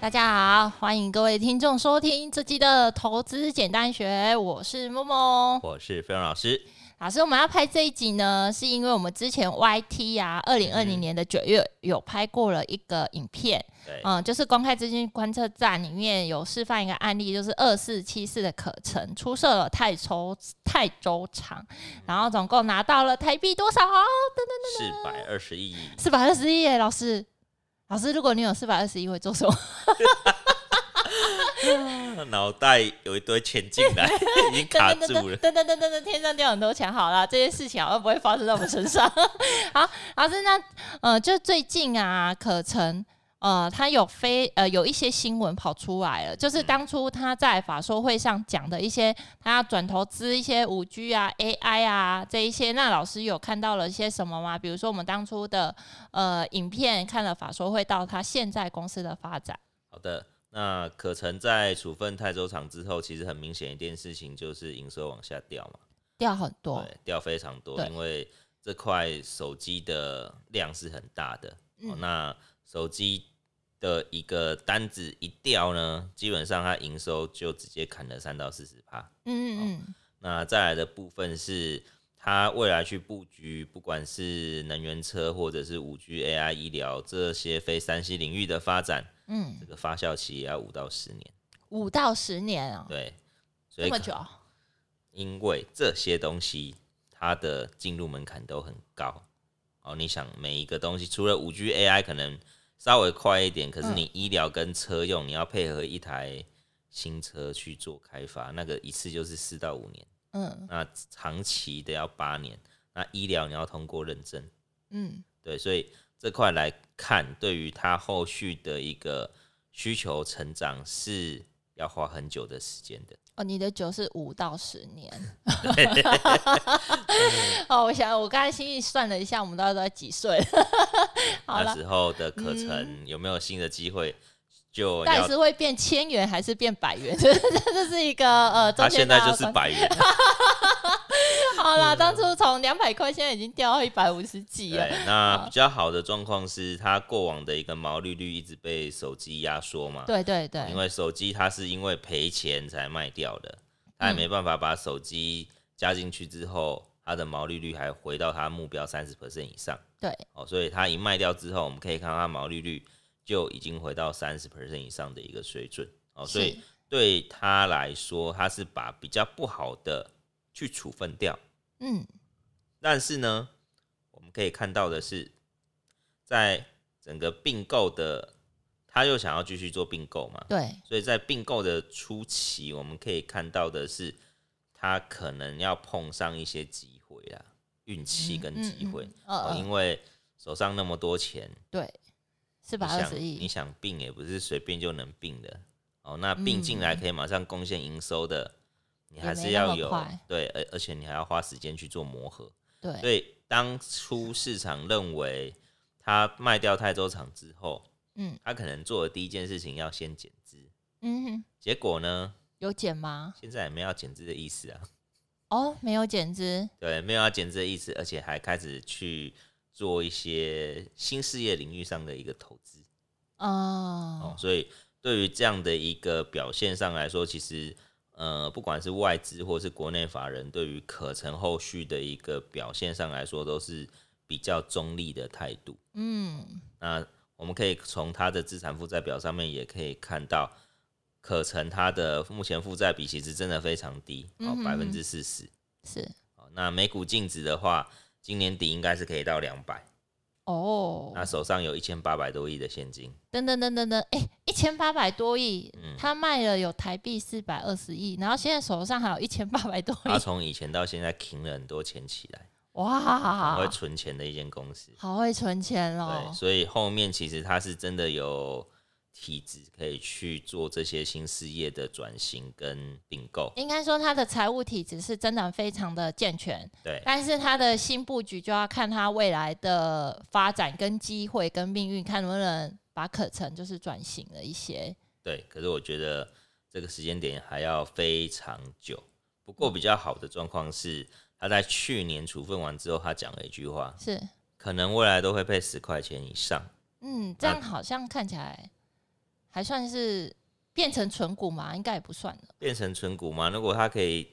大家好，欢迎各位听众收听这期的投资简单学，我是默默，我是飞扬老师。老师，我们要拍这一集呢，是因为我们之前 YT 啊，二零二零年的九月有拍过了一个影片，嗯，就是公开资金观测站里面有示范一个案例，就是二四七四的可成出售了泰州泰州厂，然后总共拿到了台币多少？等等等等四百二十亿，四百二十亿耶！老师，老师，如果你有四百二十一，会做什么？脑袋有一堆钱进来，已经卡住了。噔噔噔噔噔，天上掉很多钱。好了，这些事情好像不会发生在我们身上。好，老师，那呃，就最近啊，可成呃，他有非呃有一些新闻跑出来了，就是当初他在法说会上讲的一些，他要转投资一些五 G 啊、AI 啊这一些。那老师有看到了一些什么吗？比如说我们当初的呃影片看了法说会到他现在公司的发展。好的。那可成在处分泰州厂之后，其实很明显一件事情就是营收往下掉嘛，掉很多，对，掉非常多，因为这块手机的量是很大的，嗯哦、那手机的一个单子一掉呢，基本上它营收就直接砍了三到四十趴，嗯嗯嗯、哦，那再来的部分是它未来去布局，不管是能源车或者是五 G、AI、医疗这些非三 C 领域的发展。嗯，这个发酵期也要五到十年，五到十年啊、哦，对，所以这么久，因为这些东西它的进入门槛都很高。哦，你想每一个东西，除了五 G、AI 可能稍微快一点，可是你医疗跟车用，嗯、你要配合一台新车去做开发，那个一次就是四到五年，嗯，那长期的要八年，那医疗你要通过认证，嗯，对，所以。这块来看，对于它后续的一个需求成长是要花很久的时间的。哦，你的酒是五到十年。哦，我想我刚才心里算了一下，我们大概都在几岁？那时候的可成有没有新的机会？就但是会变千元还是变百元？这这是一个呃，他现在就是百元。好啦，当初从两百块，现在已经掉到一百五十几了。对，那比较好的状况是，它过往的一个毛利率一直被手机压缩嘛。对对对。因为手机它是因为赔钱才卖掉的，它也没办法把手机加进去之后，它的毛利率还回到它目标三十 percent 以上。对。哦，所以它一卖掉之后，我们可以看到它毛利率就已经回到三十 percent 以上的一个水准。哦，所以对他来说，他是把比较不好的去处分掉。嗯，但是呢，我们可以看到的是，在整个并购的，他又想要继续做并购嘛？对，所以在并购的初期，我们可以看到的是，他可能要碰上一些机会啊，运气跟机会，嗯嗯嗯、因为手上那么多钱，对，四百二十亿，你想并也不是随便就能并的哦，那并进来可以马上贡献营收的。你还是要有对，而而且你还要花时间去做磨合。对，所以当初市场认为他卖掉泰州厂之后，嗯，他可能做的第一件事情要先减资。嗯哼，结果呢？有减吗？现在也没有减资的意思啊。哦，没有减资。对，没有要减资的意思，而且还开始去做一些新事业领域上的一个投资。哦，哦，所以对于这样的一个表现上来说，其实。呃，不管是外资或是国内法人，对于可成后续的一个表现上来说，都是比较中立的态度。嗯，那我们可以从它的资产负债表上面也可以看到，可成它的目前负债比其实真的非常低，哦，百分之四十。是。那每股净值的话，今年底应该是可以到两百。哦，那手上有一千八百多亿的现金，等等等等等，哎，一千八百多亿，嗯，他卖了有台币四百二十亿，然后现在手上还有一千八百多亿，他从以前到现在停了很多钱起来，哇，很会存钱的一间公司，好会存钱哦，对，所以后面其实他是真的有。体质可以去做这些新事业的转型跟并购，应该说他的财务体质是真的非常的健全。对，但是他的新布局就要看他未来的发展跟机会跟命运，看能不能把可成就是转型了一些。对，可是我觉得这个时间点还要非常久。不过比较好的状况是，他在去年处分完之后，他讲了一句话，是可能未来都会配十块钱以上。嗯，这样好像看起来。还算是变成纯股嘛？应该也不算了。变成纯股嘛？如果它可以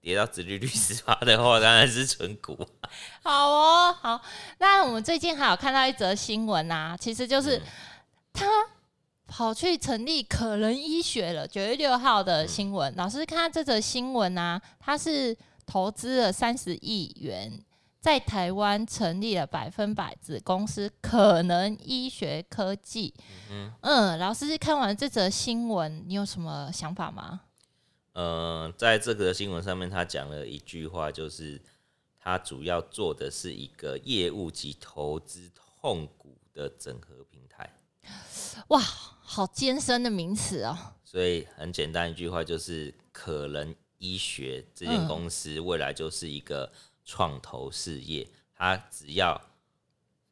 跌到殖利率十八的话，当然是纯股。好哦，好。那我们最近还有看到一则新闻啊，其实就是他跑去成立可能医学了。九月六号的新闻，嗯、老师看这则新闻啊，他是投资了三十亿元。在台湾成立了百分百子公司可能医学科技。嗯，嗯，老师看完这则新闻，你有什么想法吗？呃，在这个新闻上面，他讲了一句话，就是他主要做的是一个业务及投资控股的整合平台。哇，好艰深的名词哦。所以很简单一句话，就是可能医学这间公司未来就是一个。创投事业，他只要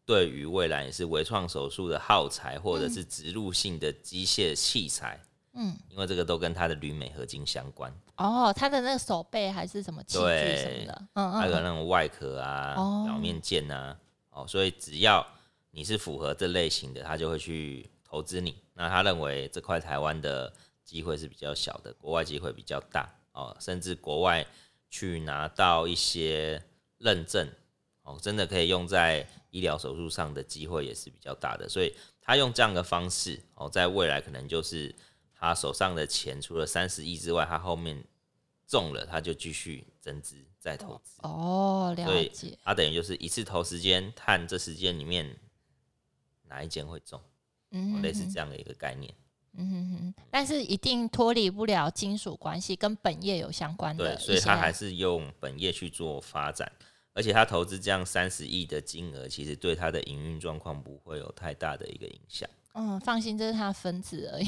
对于未来也是微创手术的耗材，或者是植入性的机械器材，嗯，因为这个都跟他的铝镁合金相关。哦，他的那个手背还是什么器具什么的，嗯嗯，还有那种外壳啊、哦、表面件啊，哦，所以只要你是符合这类型的，他就会去投资你。那他认为这块台湾的机会是比较小的，国外机会比较大哦，甚至国外。去拿到一些认证哦，真的可以用在医疗手术上的机会也是比较大的，所以他用这样的方式哦，在未来可能就是他手上的钱除了三十亿之外，他后面中了他就继续增资再投资哦，了解。他等于就是一次投时间，看这时间里面哪一间会中，嗯，类似这样的一个概念。嗯哼哼，但是一定脱离不了金属关系，跟本业有相关的。对，所以他还是用本业去做发展，而且他投资这样三十亿的金额，其实对他的营运状况不会有太大的一个影响。嗯，放心，这是他的分子而已。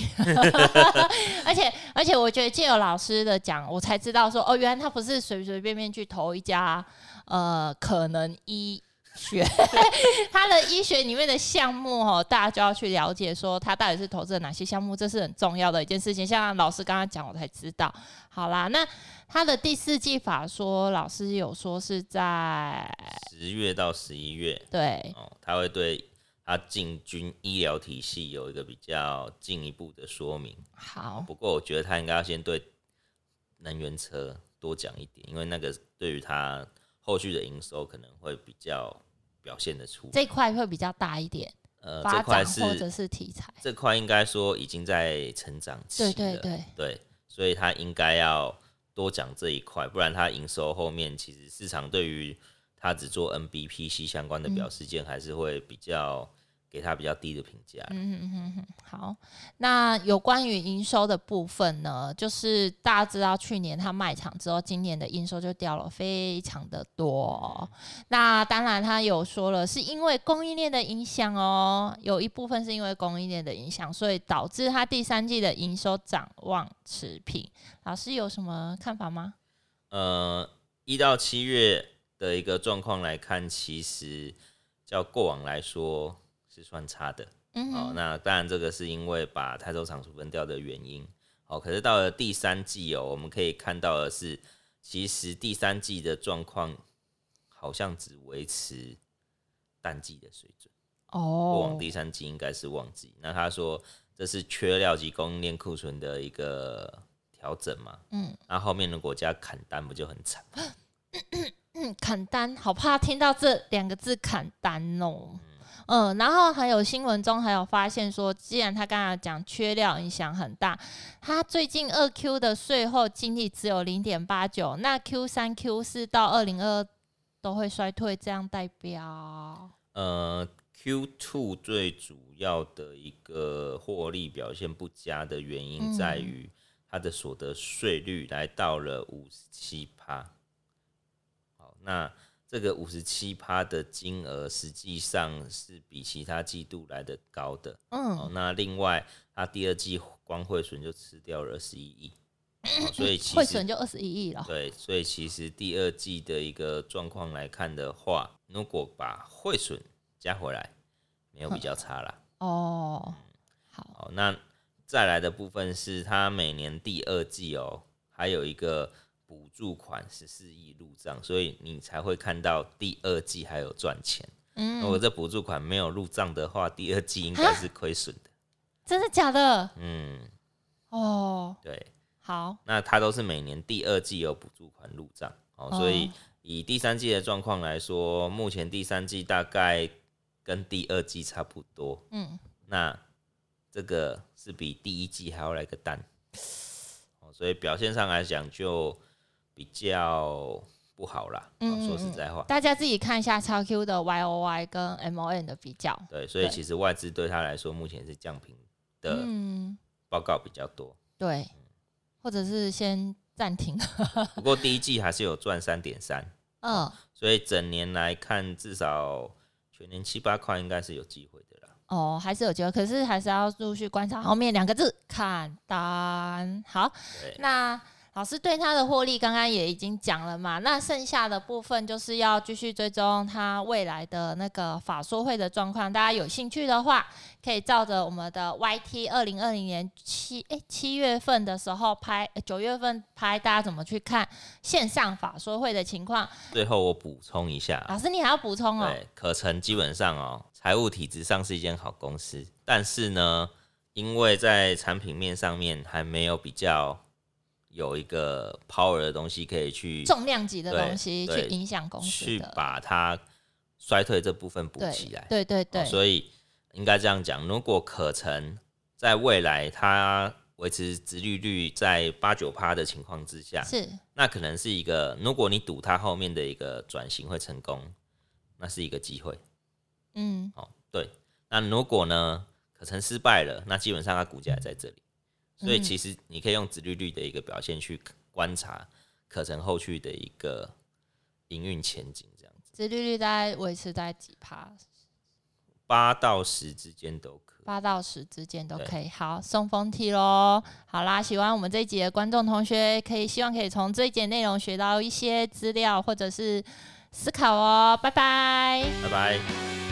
而 且而且，我觉得借由老师的讲，我才知道说，哦，原来他不是随随便便去投一家，呃，可能一。学他的医学里面的项目哦，大家就要去了解说他到底是投资了哪些项目，这是很重要的一件事情。像老师刚刚讲，我才知道。好啦，那他的第四季法说，老师有说是在十月到十一月，对哦，他会对他进军医疗体系有一个比较进一步的说明。好，不过我觉得他应该要先对能源车多讲一点，因为那个对于他。后续的营收可能会比较表现得出，这块会比较大一点。呃，这块是或者是题材，这块应该说已经在成长期了。对对对对，所以他应该要多讲这一块，不然他营收后面其实市场对于他只做 NBPC 相关的表示件还是会比较。给他比较低的评价。嗯哼哼哼，好。那有关于营收的部分呢？就是大家知道，去年他卖场之后，今年的营收就掉了非常的多。那当然，他有说了，是因为供应链的影响哦，有一部分是因为供应链的影响，所以导致他第三季的营收展望持平。老师有什么看法吗？呃，一到七月的一个状况来看，其实较过往来说。是算差的，嗯，哦，那当然这个是因为把泰州厂处分掉的原因，哦，可是到了第三季哦，我们可以看到的是，其实第三季的状况好像只维持淡季的水准，哦，过往第三季应该是旺季，那他说这是缺料及供应链库存的一个调整嘛，嗯，那后面的国家砍单不就很惨？嗯，砍单，好怕听到这两个字砍单哦。嗯嗯，然后还有新闻中还有发现说，既然他刚才讲缺料影响很大，他最近二 Q 的税后净利只有零点八九，那 Q 三 Q 四到二零二都会衰退，这样代表？呃，Q two 最主要的一个获利表现不佳的原因在于它的所得税率来到了五十七趴。好，那。这个五十七趴的金额，实际上是比其他季度来的高的。嗯、哦，那另外，它第二季光汇损就吃掉了二十一亿，所以汇损就二十一亿了。对，所以其实第二季的一个状况来看的话，如果把汇损加回来，没有比较差啦。哦，好，那再来的部分是它每年第二季哦，还有一个。补助款十四亿入账，所以你才会看到第二季还有赚钱。嗯，如果这补助款没有入账的话，第二季应该是亏损的。真的假的？嗯，哦，对，好，那它都是每年第二季有补助款入账哦，所以以第三季的状况来说，目前第三季大概跟第二季差不多。嗯，那这个是比第一季还要来个淡，哦，所以表现上来讲就比较不好啦。嗯，说实在话，大家自己看一下超 Q 的 YOY 跟 M O N 的比较。对，所以其实外资对他来说目前是降频的报告比较多。对，或者是先暂停。不过第一季还是有赚三点三。嗯，所以整年来看，至少全年七八块应该是有机会的啦。哦，还是有机会，可是还是要陆续观察后面两个字，看单。好，那。老师对他的获利刚刚也已经讲了嘛，那剩下的部分就是要继续追踪他未来的那个法说会的状况。大家有兴趣的话，可以照着我们的 YT 二零二零年七诶七月份的时候拍，九月份拍，大家怎么去看线上法说会的情况？最后我补充一下，老师你还要补充哦。对，可成基本上哦，财务体制上是一间好公司，但是呢，因为在产品面上面还没有比较。有一个 power 的东西可以去重量级的东西去影响公司，去把它衰退这部分补起来。对对对，所以应该这样讲，如果可成在未来它维持殖利率在八九趴的情况之下，是那可能是一个，如果你赌它后面的一个转型会成功，那是一个机会。嗯，哦对，那如果呢可成失败了，那基本上它股价还在这里。所以其实你可以用殖利率的一个表现去观察可成后续的一个营运前景，这样子。殖利率大概维持在几趴？八到十之间都可以。八到十之间都可以。好，送封梯喽。好啦，喜欢我们这一集的观众同学，可以希望可以从这一节内容学到一些资料或者是思考哦。拜拜。拜拜。